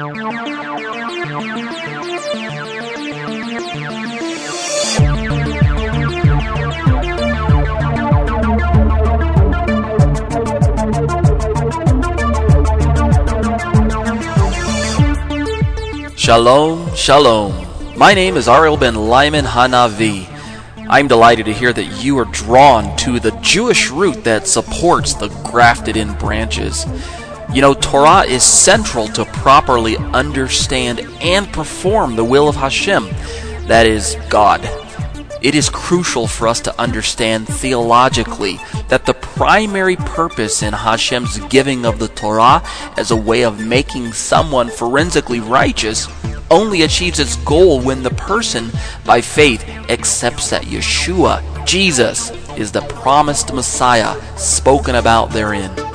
Shalom, shalom. My name is Ariel ben Lyman Hanavi. I'm delighted to hear that you are drawn to the Jewish root that supports the grafted in branches. You know, Torah is central to properly understand and perform the will of Hashem, that is, God. It is crucial for us to understand theologically that the primary purpose in Hashem's giving of the Torah as a way of making someone forensically righteous only achieves its goal when the person, by faith, accepts that Yeshua, Jesus, is the promised Messiah spoken about therein.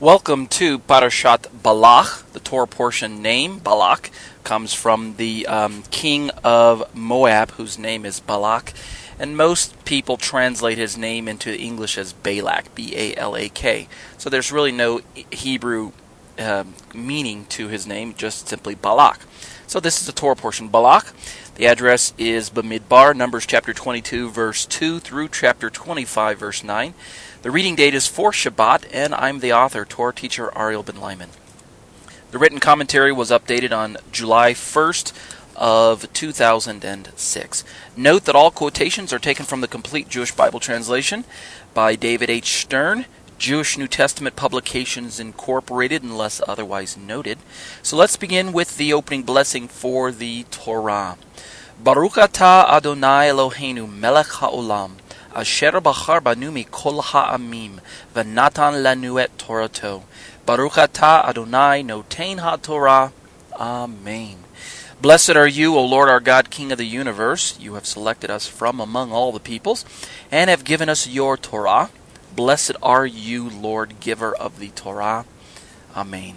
Welcome to Parashat Balak. The Torah portion name, Balak, comes from the um, king of Moab, whose name is Balak. And most people translate his name into English as Balak, B A L A K. So there's really no Hebrew uh, meaning to his name, just simply Balak. So this is the Torah portion, Balak. The address is Bamidbar, Numbers chapter 22, verse 2 through chapter 25, verse 9. The reading date is for Shabbat, and I'm the author, Torah teacher Ariel Ben Lyman. The written commentary was updated on July 1st of 2006. Note that all quotations are taken from the Complete Jewish Bible Translation by David H. Stern, Jewish New Testament Publications Incorporated, unless otherwise noted. So let's begin with the opening blessing for the Torah. Baruch atah Adonai Eloheinu melech haolam asher bachar banu mikol ha'amim, v'natan lanu et Torato. Baruch atah Adonai notain ha'torah. Amen. Blessed are you, O Lord our God, King of the universe. You have selected us from among all the peoples, and have given us your Torah. Blessed are you, Lord, giver of the Torah. Amen.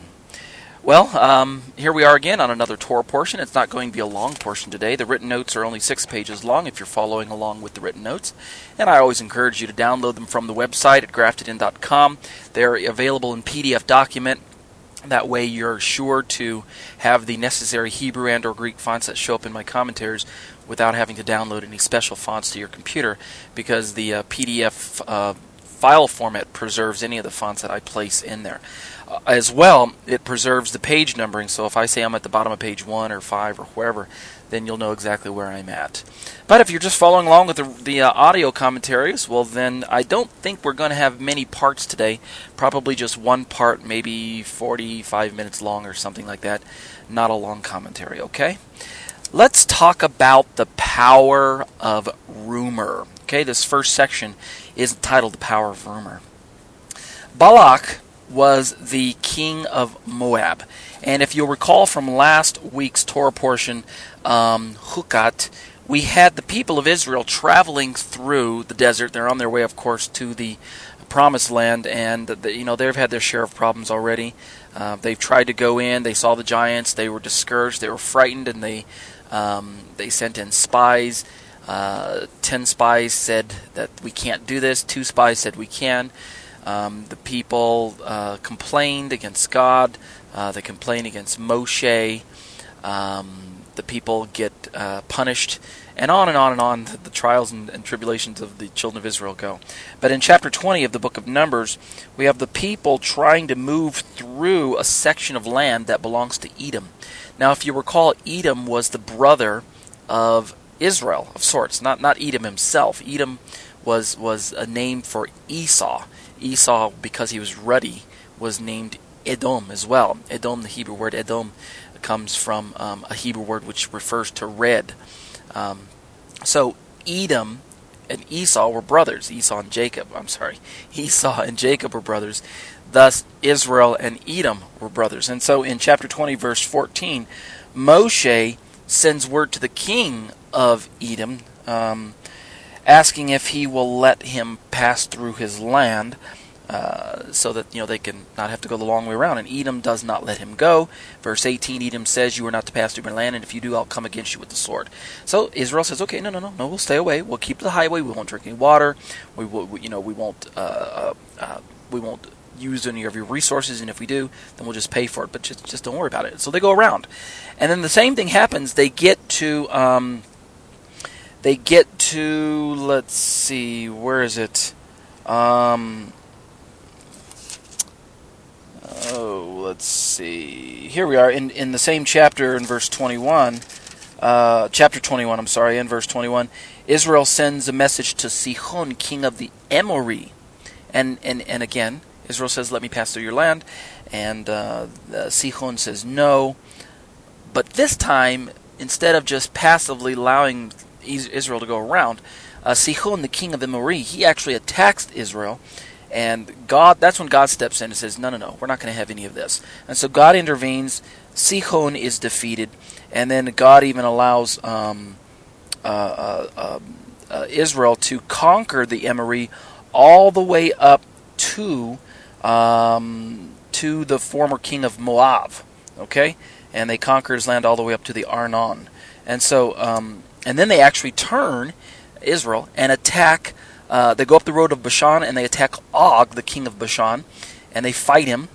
Well, um, here we are again on another Torah portion. It's not going to be a long portion today. The written notes are only six pages long if you're following along with the written notes. And I always encourage you to download them from the website at graftedin.com. They're available in PDF document. That way you're sure to have the necessary Hebrew and or Greek fonts that show up in my commentaries without having to download any special fonts to your computer because the uh, PDF uh, file format preserves any of the fonts that I place in there as well, it preserves the page numbering. So if I say I'm at the bottom of page one or five or wherever, then you'll know exactly where I'm at. But if you're just following along with the, the uh, audio commentaries, well, then I don't think we're going to have many parts today. Probably just one part, maybe 45 minutes long or something like that. Not a long commentary, okay? Let's talk about the power of rumor. Okay, this first section is titled The Power of Rumor. Balak was the king of Moab. And if you'll recall from last week's Torah portion, um, Hukat, we had the people of Israel traveling through the desert. They're on their way, of course, to the promised land, and the, you know they've had their share of problems already. Uh, they've tried to go in. They saw the giants. They were discouraged. They were frightened, and they um, they sent in spies. Uh, ten spies said that we can't do this. Two spies said we can. Um, the people uh, complained against God. Uh, they complained against Moshe. Um, the people get uh, punished, and on and on and on. The, the trials and, and, tribulations of the children of Israel go. But in chapter 20 of the book of Numbers, we have the people trying to move through a section of land that belongs to Edom. Now, if you recall, Edom was the brother of Israel, of sorts. Not not Edom himself. Edom was was a name for Esau. Esau, because he was ruddy, was named Edom as well. Edom, the Hebrew word Edom, comes from um, a Hebrew word which refers to red. Um, so Edom and Esau were brothers. Esau and Jacob, I'm sorry. Esau and Jacob were brothers. Thus, Israel and Edom were brothers. And so in chapter 20, verse 14, Moshe sends word to the king of Edom. Um, asking if he will let him pass through his land. uh, so that you know they can not have to go the long way around. And Edom does not let him go. Verse 18, Edom says, "You are not to pass through my land, and if you do, I'll come against you with the sword." So Israel says, "Okay, no, no, no, no. We'll stay away. We'll keep the highway. We won't drink any water. We will, we, you know, we won't, uh, uh, uh, we won't." Use any of your resources, and if we do, then we'll just pay for it. But just just don't worry about it. So they go around, and then the same thing happens. They get to um, they get to let's see, where is it? Um, oh, let's see. Here we are in in the same chapter in verse twenty one. Uh, chapter 21, I'm sorry, in verse 21, Israel sends a message to Sihon, king of the Emori. And, and, and again, Israel says, Let me pass through your land. And uh, Sihon says, No. But this time, instead of just passively allowing Israel to go around, uh, Sihon, the king of the Amori, he actually attacks Israel. And God, that's when God steps in and says, No, no, no, we're not going to have any of this. And so God intervenes. Sihon is defeated. And then God even allows um, uh, uh, um, uh Israel to conquer the Emori all the way up to um, to the former king of Moab. Okay, and they conquer his land all the way up to the Arnon, and so um, and then they actually turn Israel and attack. Uh, they go up the road of Bashan and they attack Og, the king of Bashan, and they fight him,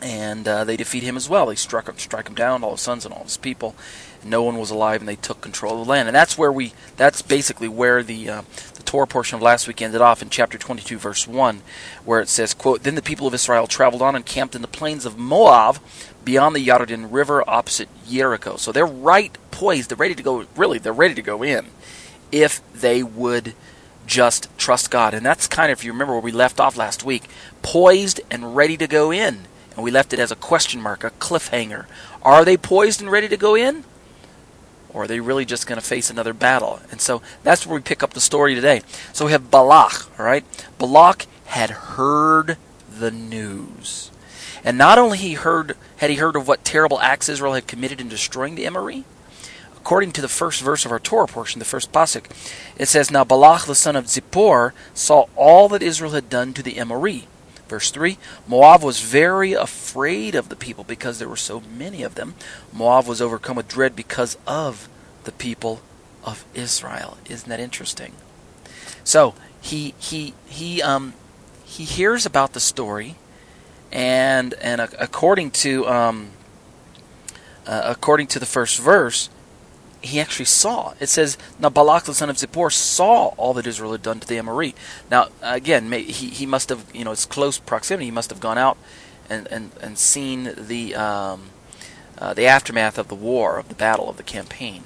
and uh, they defeat him as well. They struck him, strike him down, all his sons and all his people. No one was alive, and they took control of the land. And that's where we. That's basically where the uh, Torah portion of last week ended off in chapter 22, verse 1, where it says, quote, Then the people of Israel traveled on and camped in the plains of Moab beyond the Yarden River opposite Jericho. So they're right poised. They're ready to go, really, they're ready to go in if they would just trust God. And that's kind of, if you remember where we left off last week, poised and ready to go in. And we left it as a question mark, a cliffhanger. Are they poised and ready to go in? Or are they really just going to face another battle? And so that's where we pick up the story today. So we have Balak, all right? Balak had heard the news. And not only he heard had he heard of what terrible acts Israel had committed in destroying the Emori, according to the first verse of our Torah portion, the first pasuk, it says, Now Balak the son of Zippor saw all that Israel had done to the Emori, Verse 3 Moab was very afraid of the people because there were so many of them. Moab was overcome with dread because of the people of Israel. Isn't that interesting? So he he he um he hears about the story, and and according to um uh, according to the first verse, he actually saw. It says, Now Balak the son of Zippor saw all that Israel had done to the Amorite. Now, again, he, he must have, you know, it's close proximity. He must have gone out and, and, and seen the, um, uh, the aftermath of the war, of the battle, of the campaign.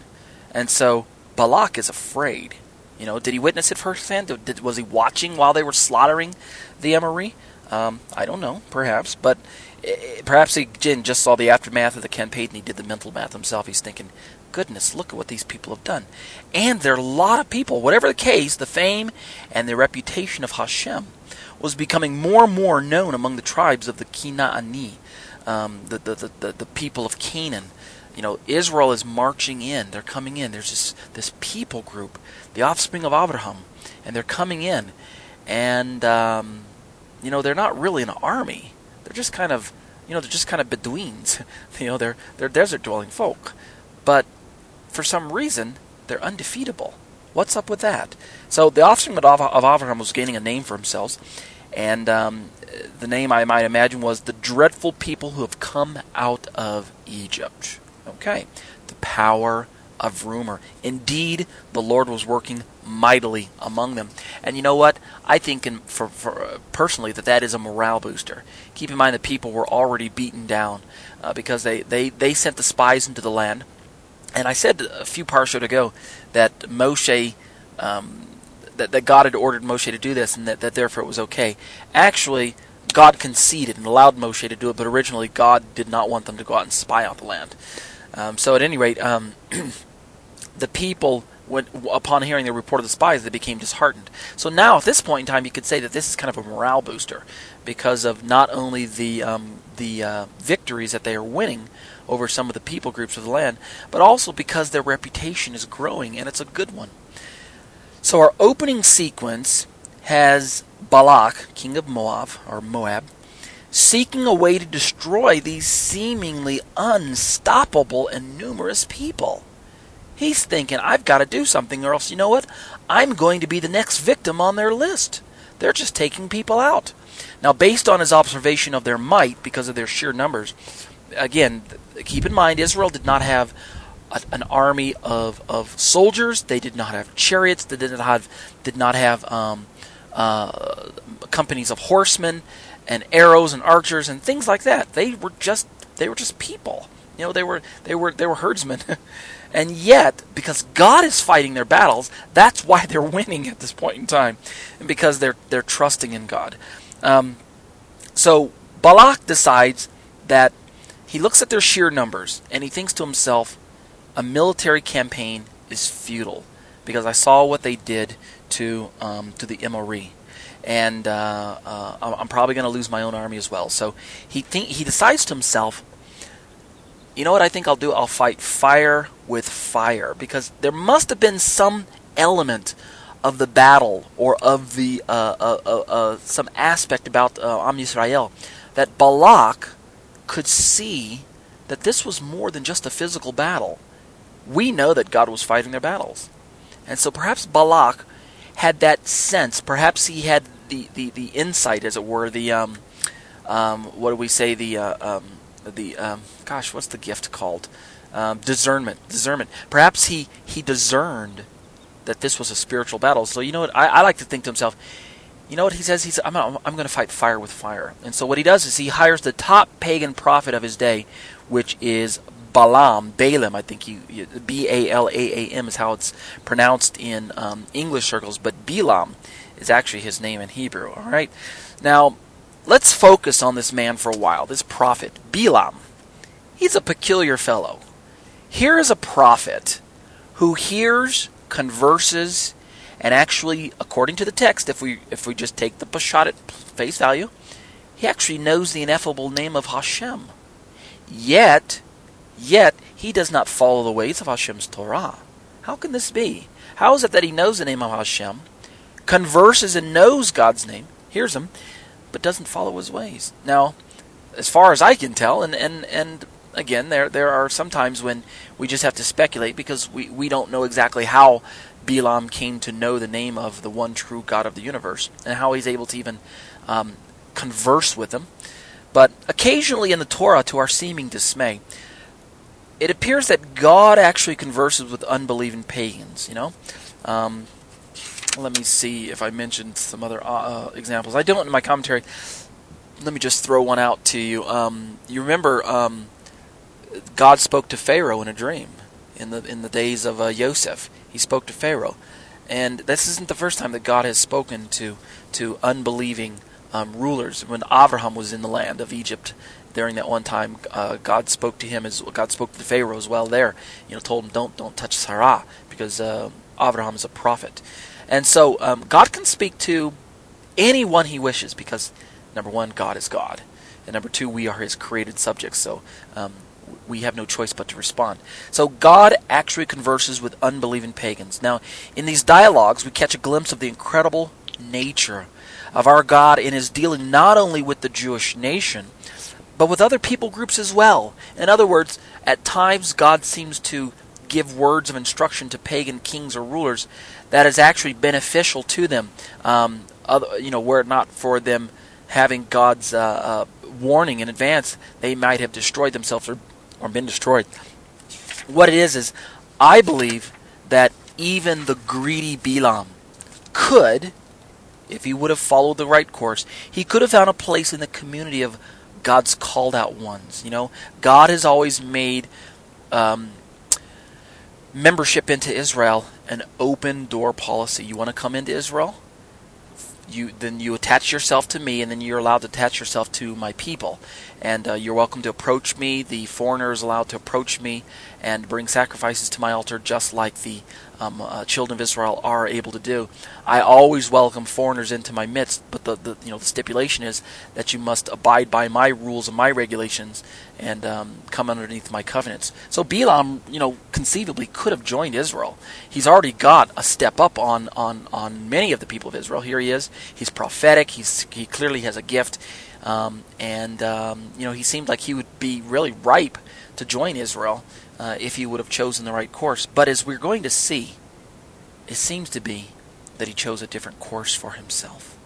And so Balak is afraid. You know, did he witness it firsthand? Did, was he watching while they were slaughtering the Emori? Um, I don't know, perhaps. But eh, perhaps he just saw the aftermath of the campaign and he did the mental math himself. He's thinking, goodness, look at what these people have done. And there are a lot of people, whatever the case, the fame and the reputation of Hashem was becoming more and more known among the tribes of the Kinaani, um, the, the, the, the, people of Canaan. You know, Israel is marching in. They're coming in. There's this, this people group, the offspring of Abraham, and they're coming in. And, um, you know, they're not really an army. They're just kind of, you know, they're just kind of Bedouins. you know, they're, they're desert dwelling folk. But for some reason, they're undefeatable. What's up with that? So the offspring of, of Abraham was gaining a name for themselves, and um, the name I might imagine was the dreadful people who have come out of Egypt. Okay, the power of rumor. Indeed, the Lord was working mightily among them. And you know what? I think, in, for, for uh, personally, that that is a morale booster. Keep in mind the people were already beaten down uh, because they, they, they sent the spies into the land. And I said a few parshot ago that Moshe, um, that, that God had ordered Moshe to do this, and that, that therefore it was okay. Actually, God conceded and allowed Moshe to do it, but originally God did not want them to go out and spy out the land. Um, so at any rate, um, the people, when, upon hearing the report of the spies, they became disheartened. So now, at this point in time, you could say that this is kind of a morale booster because of not only the um, the uh, victories that they are winning, over some of the people groups of the land, but also because their reputation is growing and it's a good one. So our opening sequence has Balak, king of Moab, or Moab, seeking a way to destroy these seemingly unstoppable and numerous people. He's thinking, I've got to do something, or else, you know what? I'm going to be the next victim on their list. They're just taking people out. Now, based on his observation of their might, because of their sheer numbers, again, keep in mind, Israel did not have a, an army of, of soldiers. They did not have chariots. They did not have, did not have um, uh, companies of horsemen and arrows and archers and things like that. They were just they were just people. You know, they were they were they were herdsmen. and yet, because God is fighting their battles, that's why they're winning at this point in time, and because they're they're trusting in God. Um, so Balak decides that he looks at their sheer numbers and he thinks to himself, a military campaign is futile because I saw what they did to um, to the Emori and uh, uh, I'm probably going to lose my own army as well. So he think he decides to himself, you know what I think I'll do? I'll fight fire with fire because there must have been some element of the battle or of the uh, uh, uh, uh some aspect about uh, Am Yisrael that Balak could see that this was more than just a physical battle. We know that God was fighting their battles. And so perhaps Balak had that sense. Perhaps he had the, the, the insight, as it were, the um, um, what do we say? The uh, um, the um, gosh, what's the gift called? Um, discernment. Discernment. Perhaps he he discerned that this was a spiritual battle. So you know what? I, I like to think to himself. You know what he says? He's I'm I'm going to fight fire with fire. And so what he does is he hires the top pagan prophet of his day, which is Balaam, Balaam, I think you, you B A L A A M is how it's pronounced in um, English circles, but Balaam is actually his name in Hebrew. All right. Now, let's focus on this man for a while. This prophet, Balaam. He's a peculiar fellow. Here is a prophet who hears, converses, and actually, according to the text, if we if we just take the Peshat at face value, he actually knows the ineffable name of Hashem. Yet, yet he does not follow the ways of Hashem's Torah. How can this be? How is it that he knows the name of Hashem, converses and knows God's name, hears him, but doesn't follow his ways. Now, as far as I can tell, and, and, and again, there there are some times when we just have to speculate because we, we don't know exactly how Balaam came to know the name of the one true God of the universe and how he's able to even um, converse with him. But occasionally in the Torah, to our seeming dismay, it appears that God actually converses with unbelieving pagans. You know, um, let me see if I mentioned some other uh, uh, examples. I don't in my commentary. Let me just throw one out to you. Um, you remember um, God spoke to Pharaoh in a dream in the in the days of uh, Joseph. He spoke to Pharaoh, and this isn't the first time that God has spoken to to unbelieving um, rulers. When Abraham was in the land of Egypt during that one time, uh, God spoke to him as God spoke to Pharaoh as well. There, you know, told him don't don't touch Sarah because uh, is a prophet. And so um, God can speak to anyone he wishes because, number one, God is God. And number two, we are his created subjects. So um, we have no choice but to respond. So God actually converses with unbelieving pagans. Now, in these dialogues, we catch a glimpse of the incredible nature of our God in his dealing not only with the Jewish nation, but with other people groups as well. In other words, at times God seems to give words of instruction to pagan kings or rulers that is actually beneficial to them. Um, other, you know, were it not for them having God's uh, uh, warning in advance, they might have destroyed themselves or, or been destroyed. What it is is, I believe that even the greedy Balaam could, if he would have followed the right course, he could have found a place in the community of God's called out ones. You know, God has always made um, membership into Israel an open door policy. You want to come into Israel? You then you attach yourself to me, and then you're allowed to attach yourself to my people. And uh, you're welcome to approach me. The foreigner is allowed to approach me and bring sacrifices to my altar, just like the um, uh, children of Israel are able to do. I always welcome foreigners into my midst, but the, the you know the stipulation is that you must abide by my rules and my regulations and um, come underneath my covenants. So Bilam, you know, conceivably could have joined Israel. He's already got a step up on on on many of the people of Israel. Here he is. He's prophetic. He's he clearly has a gift, um, and um, you know he seemed like he would be really ripe to join Israel uh, if he would have chosen the right course. But as we're going to see, it seems to be that he chose a different course for himself.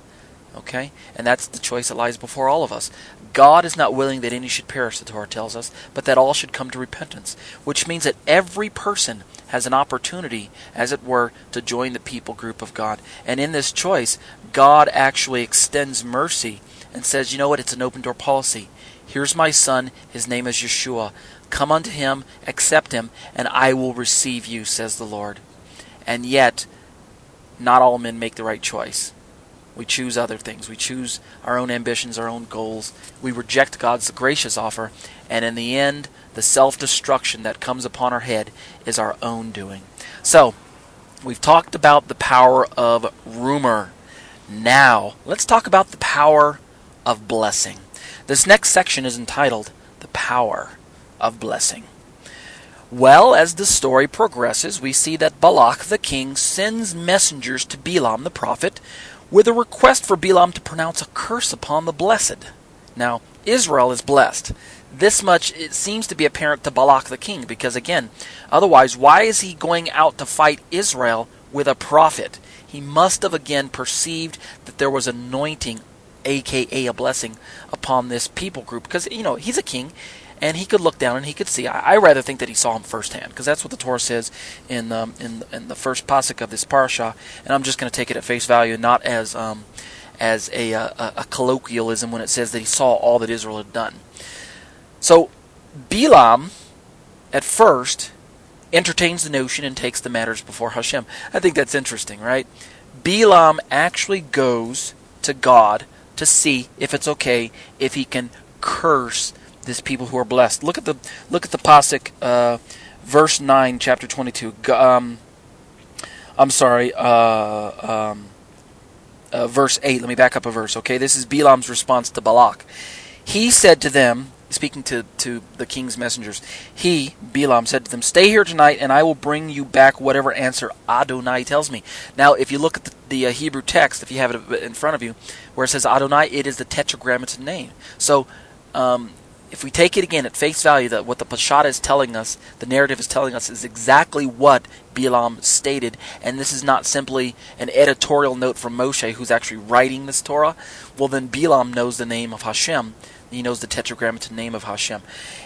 Okay? And that's the choice that lies before all of us. God is not willing that any should perish, the Torah tells us, but that all should come to repentance, which means that every person has an opportunity, as it were, to join the people group of God. And in this choice, God actually extends mercy and says, you know what, it's an open door policy. Here's my son, his name is Yeshua. Come unto him, accept him, and I will receive you, says the Lord. And yet, not all men make the right choice. We choose other things. We choose our own ambitions, our own goals. We reject God's gracious offer, and in the end, the self destruction that comes upon our head is our own doing. So, we've talked about the power of rumor. Now, let's talk about the power of blessing. This next section is entitled The Power of blessing. Well, as the story progresses, we see that Balak the king sends messengers to Bilam the prophet with a request for Bilam to pronounce a curse upon the blessed. Now, Israel is blessed. This much it seems to be apparent to Balak the king, because again, otherwise, why is he going out to fight Israel with a prophet? He must have again perceived that there was anointing, aka a blessing, upon this people group. Because, you know, he's a king and he could look down and he could see. I, I rather think that he saw him firsthand because that's what the Torah says in um, in in the first pasuk of this parasha, and I'm just going to take it at face value, not as um, as a, a, a colloquialism when it says that he saw all that Israel had done. So Bilam, at first, entertains the notion and takes the matters before Hashem. I think that's interesting, right? Bilam actually goes to God to see if it's okay if he can curse this people who are blessed. Look at the look at the pasuk, uh, verse nine, chapter twenty-two. Um, I'm sorry, uh, um, uh, verse eight. Let me back up a verse. Okay, this is Bilam's response to Balak. He said to them, speaking to, to the king's messengers, he, Bilam, said to them, Stay here tonight, and I will bring you back whatever answer Adonai tells me. Now, if you look at the, the uh, Hebrew text, if you have it in front of you, where it says Adonai, it is the tetragrammaton name. So, um, if we take it again at face value, that what the Peshat is telling us, the narrative is telling us, is exactly what Bilam stated, and this is not simply an editorial note from Moshe, who's actually writing this Torah. Well, then Bilam knows the name of Hashem. He knows the tetragrammaton name of Hashem.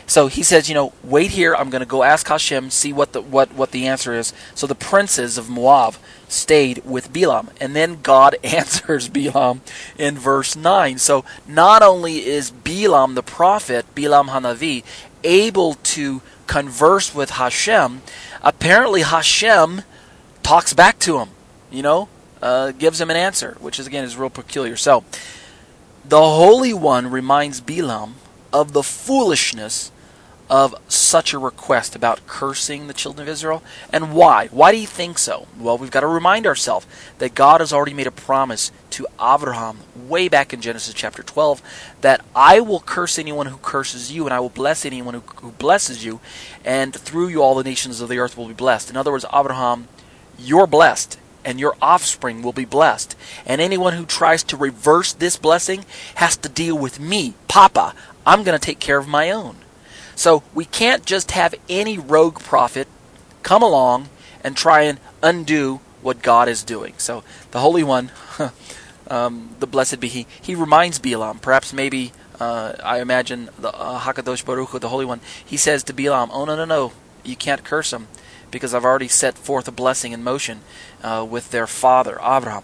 So he says, you know, wait here. I'm going to go ask Hashem, see what the what what the answer is. So the princes of Moab stayed with Bilam, and then God answers Bilam in verse nine. So not only is Bilam the prophet, Bilam Hanavi, able to converse with Hashem, apparently Hashem talks back to him. You know, uh, gives him an answer, which is again is real peculiar. So. The Holy One reminds Bilam of the foolishness of such a request about cursing the children of Israel. And why? Why do you think so? Well, we've got to remind ourselves that God has already made a promise to Abraham way back in Genesis chapter 12 that I will curse anyone who curses you and I will bless anyone who, who blesses you and through you all the nations of the earth will be blessed. In other words, Abraham, you're blessed and your offspring will be blessed. And anyone who tries to reverse this blessing has to deal with me, Papa. I'm going to take care of my own. So we can't just have any rogue prophet come along and try and undo what God is doing. So the Holy One, um, the blessed be He, he reminds Bilam, perhaps maybe. Uh, I imagine the uh, Hakadosh Baruch Hu, the Holy One, he says to Bilam, "Oh no, no, no! You can't curse him because I've already set forth a blessing in motion uh, with their father, Abraham.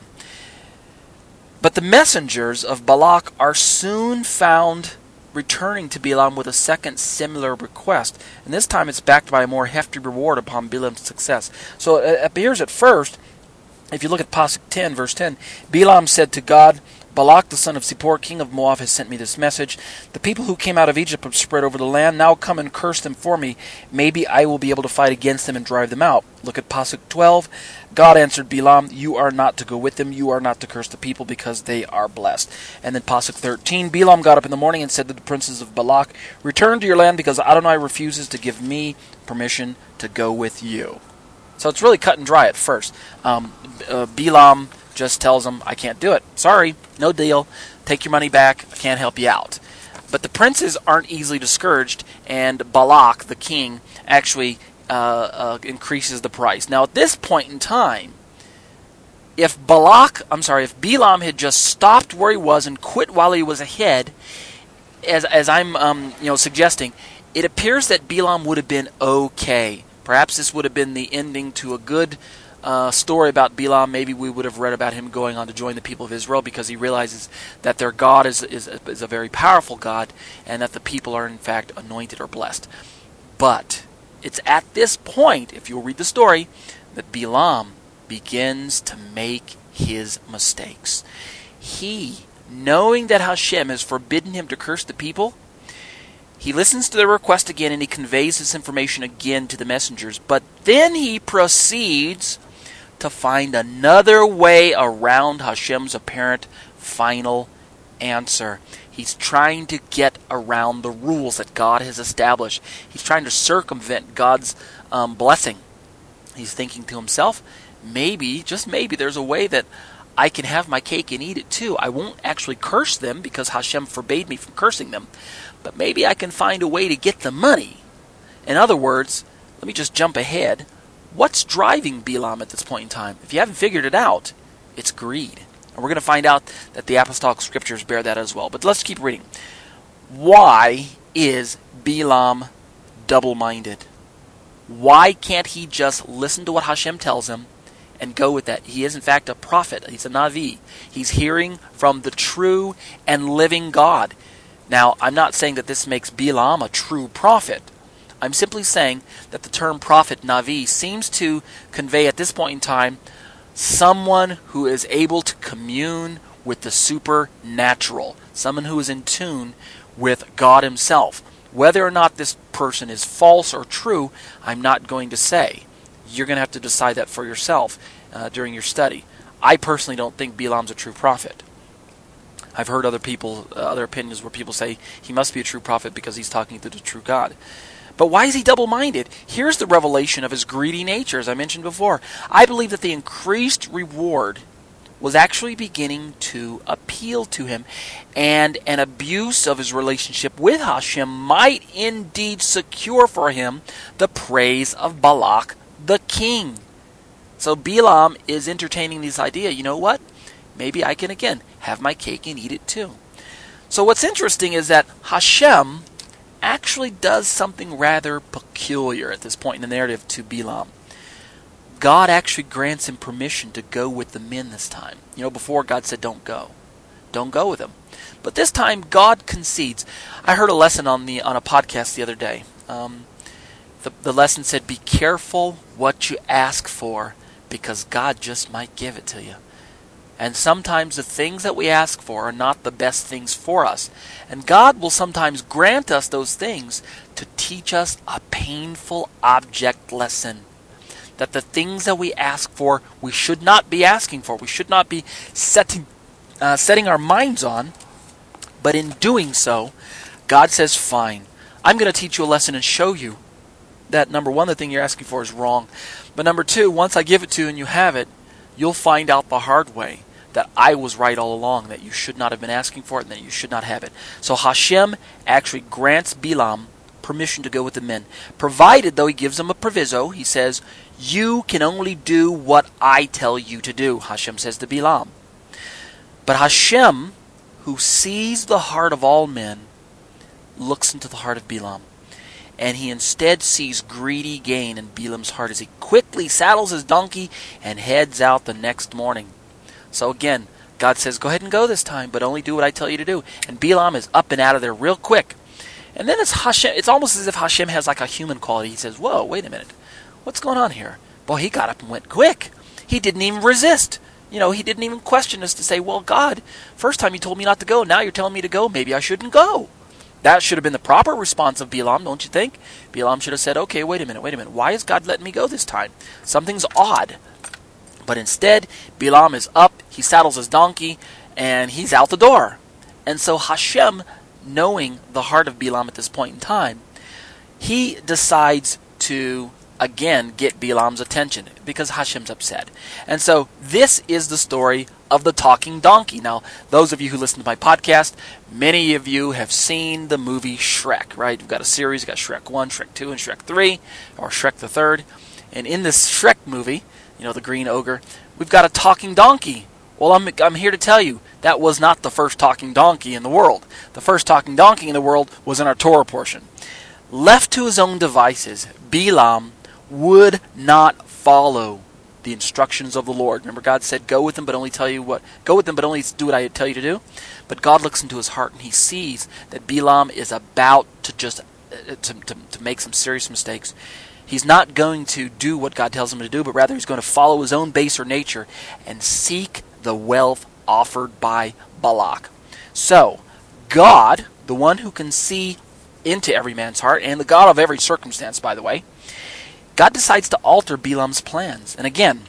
But the messengers of Balak are soon found returning to Bilam with a second similar request, and this time it's backed by a more hefty reward upon Bilam's success. So it appears at first, if you look at Pasuk 10, verse 10, Bilam said to God, Balak the son of Zippor, king of Moab, has sent me this message. The people who came out of Egypt have spread over the land. Now come and curse them for me. Maybe I will be able to fight against them and drive them out. Look at Pasuk 12. God answered Balaam, You are not to go with them. You are not to curse the people because they are blessed. And then Pasuk 13. Balaam got up in the morning and said to the princes of Balak, Return to your land because Adonai refuses to give me permission to go with you. So it's really cut and dry at first. Um, uh, Balaam just tells them, I can't do it. Sorry, no deal. Take your money back. I can't help you out. But the princes aren't easily discouraged, and Balak, the king, actually uh, uh, increases the price. Now, at this point in time, if Balak, I'm sorry, if Balaam had just stopped where he was and quit while he was ahead, as as I'm um, you know suggesting, it appears that Balaam would have been okay. Perhaps this would have been the ending to a good uh, story about Bilam, maybe we would have read about him going on to join the people of Israel because he realizes that their God is, is, is a very powerful God and that the people are in fact anointed or blessed. But it's at this point, if you'll read the story, that Bilam begins to make his mistakes. He, knowing that Hashem has forbidden him to curse the people, he listens to their request again and he conveys this information again to the messengers. But then he proceeds to find another way around Hashem's apparent final answer. He's trying to get around the rules that God has established. He's trying to circumvent God's um, blessing. He's thinking to himself, maybe, just maybe, there's a way that I can have my cake and eat it too. I won't actually curse them because Hashem forbade me from cursing them, but maybe I can find a way to get the money. In other words, let me just jump ahead. What's driving Balaam at this point in time? If you haven't figured it out, it's greed. And we're going to find out that the apostolic scriptures bear that as well. But let's keep reading. Why is Balaam double minded? Why can't he just listen to what Hashem tells him and go with that? He is, in fact, a prophet. He's a Navi. He's hearing from the true and living God. Now, I'm not saying that this makes Balaam a true prophet. I'm simply saying that the term prophet, Navi, seems to convey at this point in time someone who is able to commune with the supernatural, someone who is in tune with God Himself. Whether or not this person is false or true, I'm not going to say. You're going to have to decide that for yourself uh, during your study. I personally don't think Balaam's a true prophet. I've heard other people, uh, other opinions where people say he must be a true prophet because he's talking to the true God. But why is he double minded? Here's the revelation of his greedy nature, as I mentioned before. I believe that the increased reward was actually beginning to appeal to him, and an abuse of his relationship with Hashem might indeed secure for him the praise of Balak the king. So Balaam is entertaining this idea you know what? Maybe I can again have my cake and eat it too. So what's interesting is that Hashem actually does something rather peculiar at this point in the narrative to Balaam. God actually grants him permission to go with the men this time. You know, before God said, don't go. Don't go with them. But this time, God concedes. I heard a lesson on the on a podcast the other day. Um, the, the lesson said, Be careful what you ask for because God just might give it to you. And sometimes the things that we ask for are not the best things for us. And God will sometimes grant us those things to teach us a painful object lesson. That the things that we ask for, we should not be asking for. We should not be setting, uh, setting our minds on. But in doing so, God says, Fine, I'm going to teach you a lesson and show you that number one, the thing you're asking for is wrong. But number two, once I give it to you and you have it, you'll find out the hard way that I was right all along, that you should not have been asking for it, and that you should not have it. So Hashem actually grants Bilam permission to go with the men, provided, though, he gives them a proviso. He says, You can only do what I tell you to do, Hashem says to Bilam. But Hashem, who sees the heart of all men, looks into the heart of Bilam and he instead sees greedy gain in Bilam's heart as he quickly saddles his donkey and heads out the next morning. So again, God says, go ahead and go this time, but only do what I tell you to do. And Bilam is up and out of there real quick. And then it's Hashem. It's almost as if Hashem has like a human quality. He says, "Whoa, wait a minute, what's going on here?" Well, he got up and went quick. He didn't even resist. You know, he didn't even question us to say, well, God, first time you told me not to go, now you're telling me to go, maybe I shouldn't go. That should have been the proper response of Bilam, don't you think? Bilam should have said, okay, wait a minute, wait a minute. Why is God letting me go this time? Something's odd. But instead, Bilam is up, he saddles his donkey, and he's out the door. And so Hashem, knowing the heart of Bilam at this point in time, he decides to again get Bilam's attention because Hashem's upset. And so this is the story of the talking donkey. Now, those of you who listen to my podcast, many of you have seen the movie Shrek, right? We've got a series, we've got Shrek 1, Shrek 2, and Shrek 3, or Shrek the Third. And in this Shrek movie, you know, the green ogre, we've got a talking donkey. Well, I'm, I'm here to tell you that was not the first talking donkey in the world. The first talking donkey in the world was in our Torah portion. Left to his own devices, Bilam would not follow the instructions of the Lord. Remember, God said, "Go with them, but only tell you what. Go with them, but only do what I tell you to do." But God looks into his heart and He sees that Bilam is about to just uh, to, to, to make some serious mistakes. He's not going to do what God tells him to do, but rather he's going to follow his own baser nature and seek the wealth offered by Balak. So, God, the one who can see into every man's heart, and the God of every circumstance, by the way, God decides to alter Balaam's plans. And again,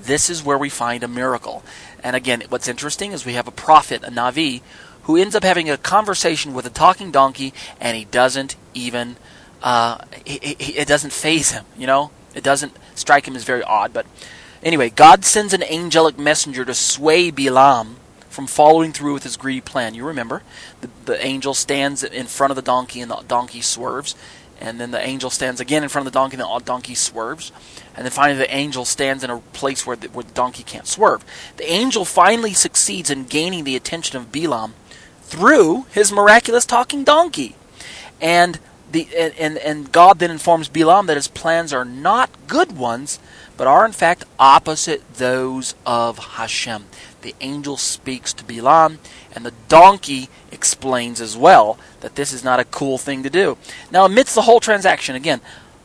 this is where we find a miracle. And again, what's interesting is we have a prophet, a Navi, who ends up having a conversation with a talking donkey, and he doesn't even, uh, he, he, it doesn't faze him, you know? It doesn't strike him as very odd. But anyway, God sends an angelic messenger to sway Bilam from following through with his greedy plan. You remember, the, the angel stands in front of the donkey, and the donkey swerves. And then the angel stands again in front of the donkey, and the donkey swerves. And then finally, the angel stands in a place where the, where the donkey can't swerve. The angel finally succeeds in gaining the attention of Bilam through his miraculous talking donkey. And the and, and God then informs Bilam that his plans are not good ones, but are in fact opposite those of Hashem. The angel speaks to Bilam, and the donkey explains as well that this is not a cool thing to do. Now, amidst the whole transaction, again,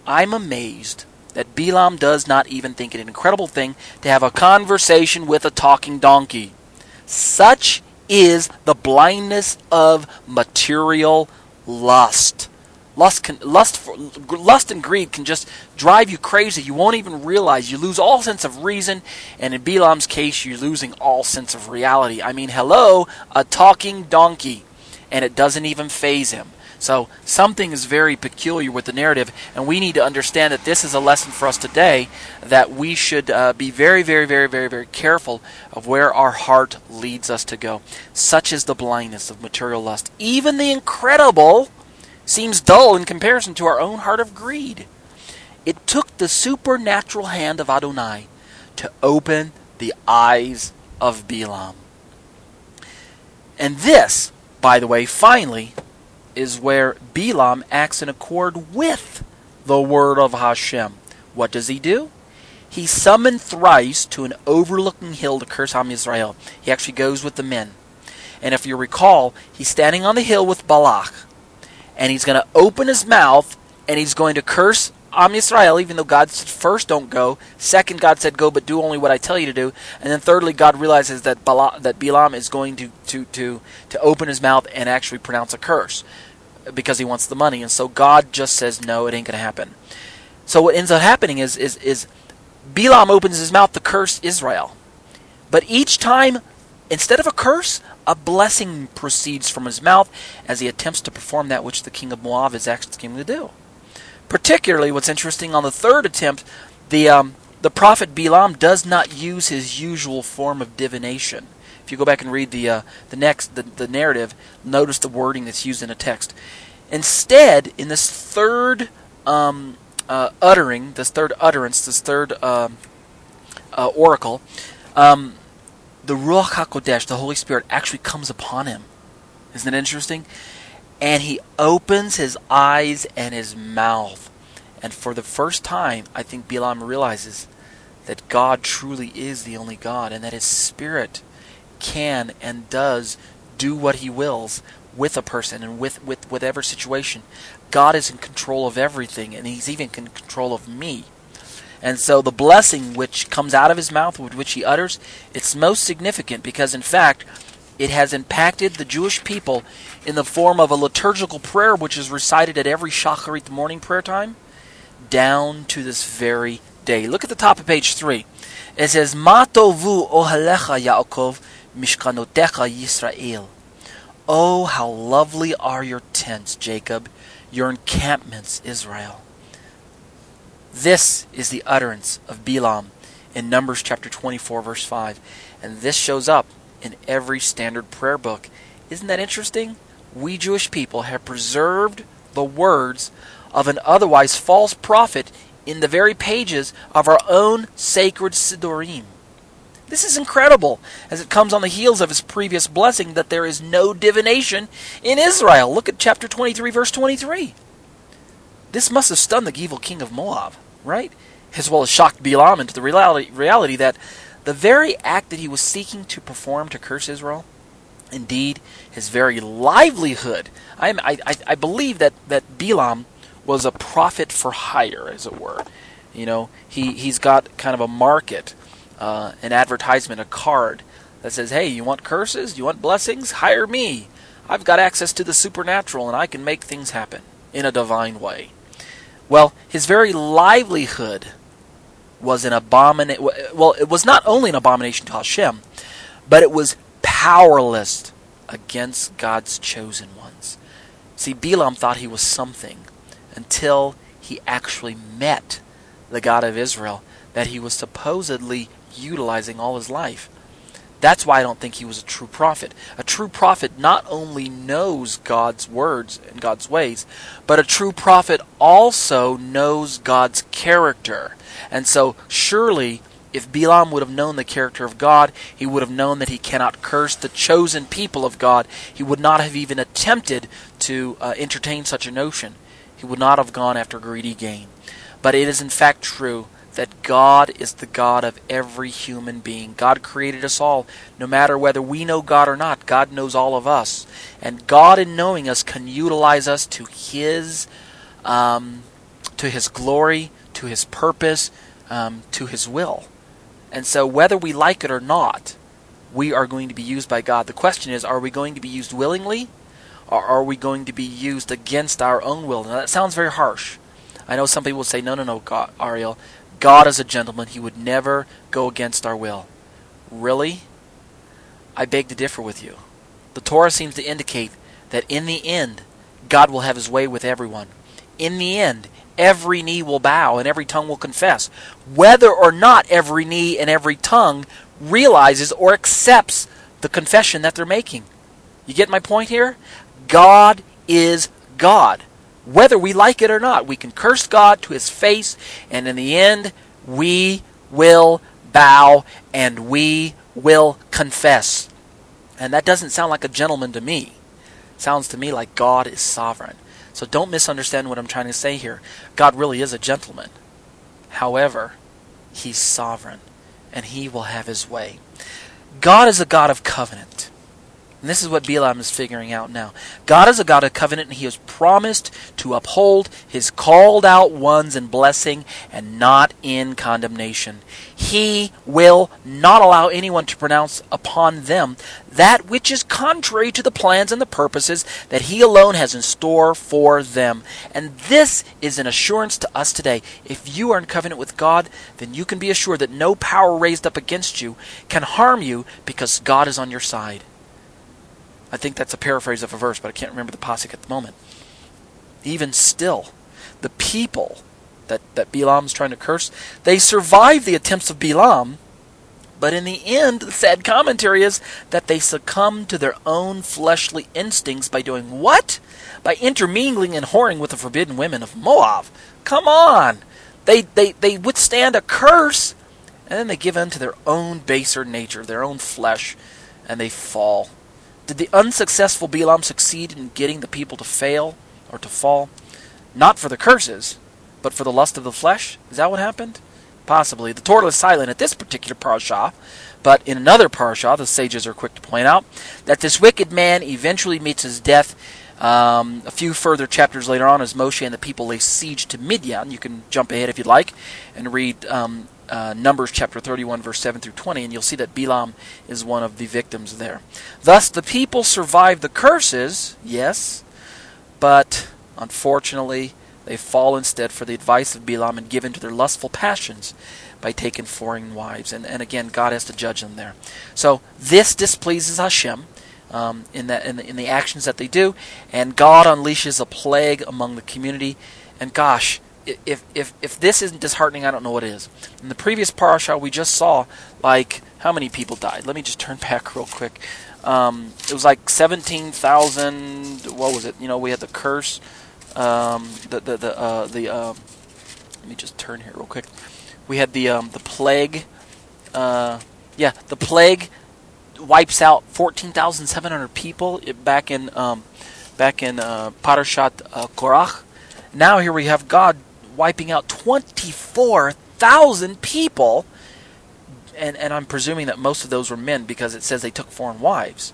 I'm amazed that Bilam does not even think it an incredible thing to have a conversation with a talking donkey. Such is the blindness of material lust. Lust, can, lust, for, lust and greed can just drive you crazy. You won't even realize. You lose all sense of reason, and in Bilam's case, you're losing all sense of reality. I mean, hello, a talking donkey, and it doesn't even faze him. So something is very peculiar with the narrative, and we need to understand that this is a lesson for us today that we should uh, be very, very, very, very, very careful of where our heart leads us to go. Such is the blindness of material lust. Even the incredible seems dull in comparison to our own heart of greed. It took the supernatural hand of Adonai to open the eyes of Bilam. And this, by the way, finally, is where Bilam acts in accord with the word of Hashem. What does he do? He summoned thrice to an overlooking hill to curse Am Israel. He actually goes with the men. And if you recall, he's standing on the hill with Balak and he's going to open his mouth and he's going to curse Am Yisrael, even though God said first don't go. Second, God said go, but do only what I tell you to do. And then thirdly, God realizes that Bala, that Bilam is going to, to, to, to open his mouth and actually pronounce a curse because he wants the money. And so God just says no, it ain't going to happen. So what ends up happening is is is Bilam opens his mouth to curse Israel, but each time, instead of a curse, a blessing proceeds from his mouth as he attempts to perform that which the king of Moab is asking him to do. Particularly, what's interesting on the third attempt, the um, the prophet Bilam does not use his usual form of divination. If you go back and read the uh, the next the, the narrative, notice the wording that's used in a text. Instead, in this third um, uh, uttering, this third utterance, this third uh, uh oracle, um, the Ruach HaKodesh, the Holy Spirit, actually comes upon him. Isn't it interesting? And he opens his eyes and his mouth. And for the first time, I think Bilam realizes that God truly is the only God and that his spirit can and does do what he wills with a person and with, with whatever situation. God is in control of everything and he's even in control of me. And so the blessing which comes out of his mouth, which he utters, it's most significant because, in fact, it has impacted the Jewish people in the form of a liturgical prayer which is recited at every Shacharit morning prayer time down to this very day. Look at the top of page 3. It says, Matovu ohalecha Yaakov mishkanotecha Yisrael. Oh, how lovely are your tents, Jacob, your encampments, Israel. This is the utterance of Bilam in Numbers chapter 24, verse 5. And this shows up in every standard prayer book. Isn't that interesting? We Jewish people have preserved the words of an otherwise false prophet in the very pages of our own sacred Siddurim. This is incredible, as it comes on the heels of his previous blessing that there is no divination in Israel. Look at chapter 23, verse 23. This must have stunned the evil king of Moab, right? As well as shocked Bilam into the reality, reality that the very act that he was seeking to perform to curse Israel, indeed, his very livelihood. I, I, I believe that, that Bilam was a prophet for hire, as it were. You know, he, he's got kind of a market, uh, an advertisement, a card that says, hey, you want curses? You want blessings? Hire me. I've got access to the supernatural and I can make things happen in a divine way. Well, his very livelihood was an abomination. Well, it was not only an abomination to Hashem, but it was powerless against God's chosen ones. See, Bilam thought he was something until he actually met the God of Israel that he was supposedly utilizing all his life. That's why I don't think he was a true prophet. A true prophet not only knows God's words and God's ways, but a true prophet also knows God's character. And so, surely, if Bilam would have known the character of God, he would have known that he cannot curse the chosen people of God. He would not have even attempted to uh, entertain such a notion. He would not have gone after greedy gain. But it is in fact true that God is the God of every human being. God created us all. No matter whether we know God or not, God knows all of us. And God, in knowing us, can utilize us to His, um, to His glory, to His purpose, um, to His will. And so, whether we like it or not, we are going to be used by God. The question is, are we going to be used willingly, or are we going to be used against our own will? Now, that sounds very harsh. I know some people will say, no, no, no, God, Ariel, God is a gentleman. He would never go against our will. Really? I beg to differ with you. The Torah seems to indicate that in the end, God will have his way with everyone. In the end, every knee will bow and every tongue will confess. Whether or not every knee and every tongue realizes or accepts the confession that they're making. You get my point here? God is God. Whether we like it or not, we can curse God to his face, and in the end, we will bow and we will confess. And that doesn't sound like a gentleman to me. It sounds to me like God is sovereign. So don't misunderstand what I'm trying to say here. God really is a gentleman. However, he's sovereign and he will have his way. God is a God of covenant. And this is what Balaam is figuring out now. God is a God of covenant, and He has promised to uphold His called out ones in blessing and not in condemnation. He will not allow anyone to pronounce upon them that which is contrary to the plans and the purposes that He alone has in store for them. And this is an assurance to us today. If you are in covenant with God, then you can be assured that no power raised up against you can harm you because God is on your side. I think that's a paraphrase of a verse, but I can't remember the pasuk at the moment. Even still, the people that, that Bilam's trying to curse, they survive the attempts of Bilam, but in the end, the sad commentary is that they succumb to their own fleshly instincts by doing what? By intermingling and whoring with the forbidden women of Moab. Come on! They, they, they withstand a curse, and then they give in to their own baser nature, their own flesh, and they fall. Did the unsuccessful Bilam succeed in getting the people to fail or to fall? Not for the curses, but for the lust of the flesh? Is that what happened? Possibly. The Torah is silent at this particular parashah, but in another parashah, the sages are quick to point out that this wicked man eventually meets his death Um, a few further chapters later on, as Moshe and the people lay siege to Midian, you can jump ahead if you'd like and read um, uh, Numbers chapter 31, verse 7 through 20, and you'll see that Bilam is one of the victims there. Thus, the people survived the curses, yes, but unfortunately, they fall instead for the advice of Bilam and give in to their lustful passions by taking foreign wives. And, and again, God has to judge them there. So, this displeases Hashem um, in, in, the, in the actions that they do, and God unleashes a plague among the community. And gosh, if, if, if this isn't disheartening, I don't know what is. In the previous parasha, we just saw, like, how many people died? Let me just turn back real quick. Um, it was like 17,000, what was it? You know, we had the curse, um, the, the, the, uh, the, um, let me just turn here real quick. We had the, um, the plague, uh, yeah, the plague wipes out 14,700 people back in um, back in uh, Parashat uh, Korach. Now here we have God wiping out 24,000 people, and and I'm presuming that most of those were men because it says they took foreign wives.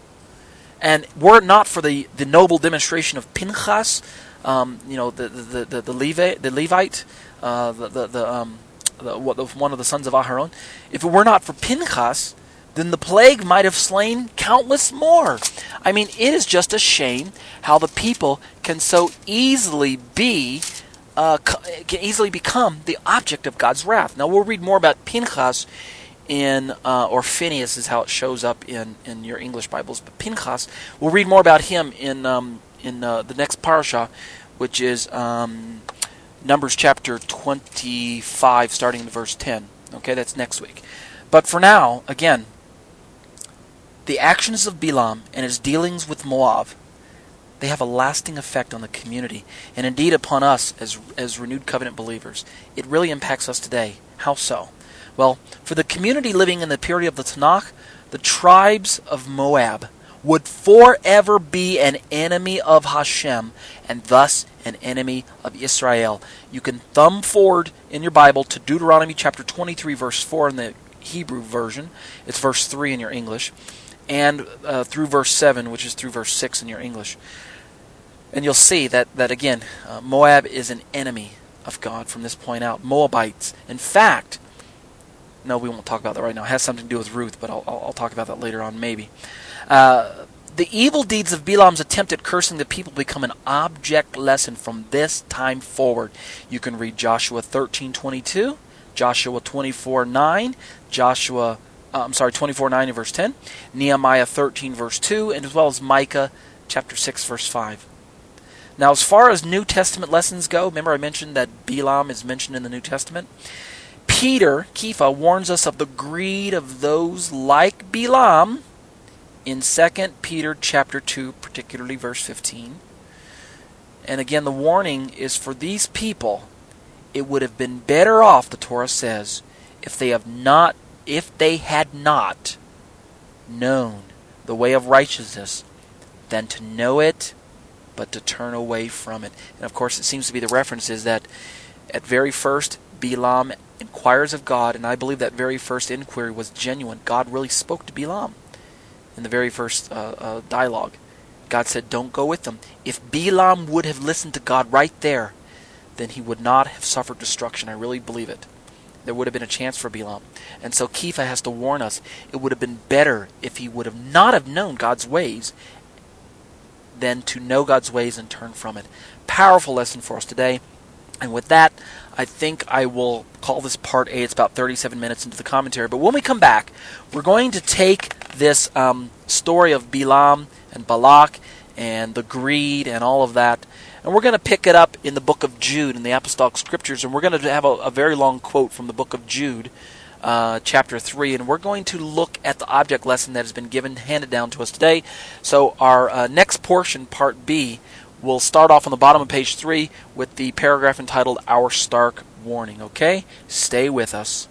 And were it not for the, the noble demonstration of Pinchas, um, you know the the the, the, Levite, the Levite, uh, the the, the, um, the, one of the sons of Aharon, if it were not for Pinchas, then the plague might have slain countless more. I mean, it is just a shame how the people can so easily be, uh, can easily become the object of God's wrath. Now we'll read more about Pinchas in, uh, or Phineas is how it shows up in, in your English Bibles, but Pinchas, we'll read more about him in um, in uh, the next parasha, which is um, Numbers chapter 25, starting in verse 10. Okay, that's next week. But for now, again, the actions of Bilam and his dealings with Moab, they have a lasting effect on the community and indeed upon us as, as renewed covenant believers. It really impacts us today. How so? Well, for the community living in the period of the Tanakh, the tribes of Moab would forever be an enemy of Hashem and thus an enemy of Israel. You can thumb forward in your Bible to Deuteronomy chapter 23, verse 4 in the Hebrew version. It's verse 3 in your English and uh, through verse 7, which is through verse 6 in your English. And you'll see that, that again, uh, Moab is an enemy of God from this point out. Moabites. In fact, no, we won't talk about that right now. It has something to do with Ruth, but I'll, I'll, talk about that later on, maybe. Uh, the evil deeds of Bilam's attempt at cursing the people become an object lesson from this time forward. You can read Joshua 13:22, Joshua 24:9, Joshua I'm sorry, 24 9 and verse 10, Nehemiah 13 verse 2, and as well as Micah chapter 6 verse 5. Now, as far as New Testament lessons go, remember I mentioned that Bilam is mentioned in the New Testament? Peter, Kepha, warns us of the greed of those like Bilam in 2 Peter chapter 2, particularly verse 15. And again, the warning is for these people, it would have been better off, the Torah says, if they have not if they had not known the way of righteousness than to know it but to turn away from it. And of course, it seems to be the reference is that at very first, Bilam inquires of God, and I believe that very first inquiry was genuine. God really spoke to Bilam in the very first uh, uh, dialogue. God said, Don't go with them. If Bilam would have listened to God right there, then he would not have suffered destruction. I really believe it there would have been a chance for Bilam. And so Kepha has to warn us it would have been better if he would have not have known God's ways than to know God's ways and turn from it. Powerful lesson for us today. And with that, I think I will call this part A. It's about 37 minutes into the commentary. But when we come back, we're going to take this um, story of Bilam and Balak and the greed and all of that, and we're going to pick it up in the book of Jude in the Apostolic Scriptures, and we're going to have a, a very long quote from the book of Jude, uh, chapter 3, and we're going to look at the object lesson that has been given, handed down to us today. So, our uh, next portion, part B, will start off on the bottom of page 3 with the paragraph entitled Our Stark Warning. Okay? Stay with us.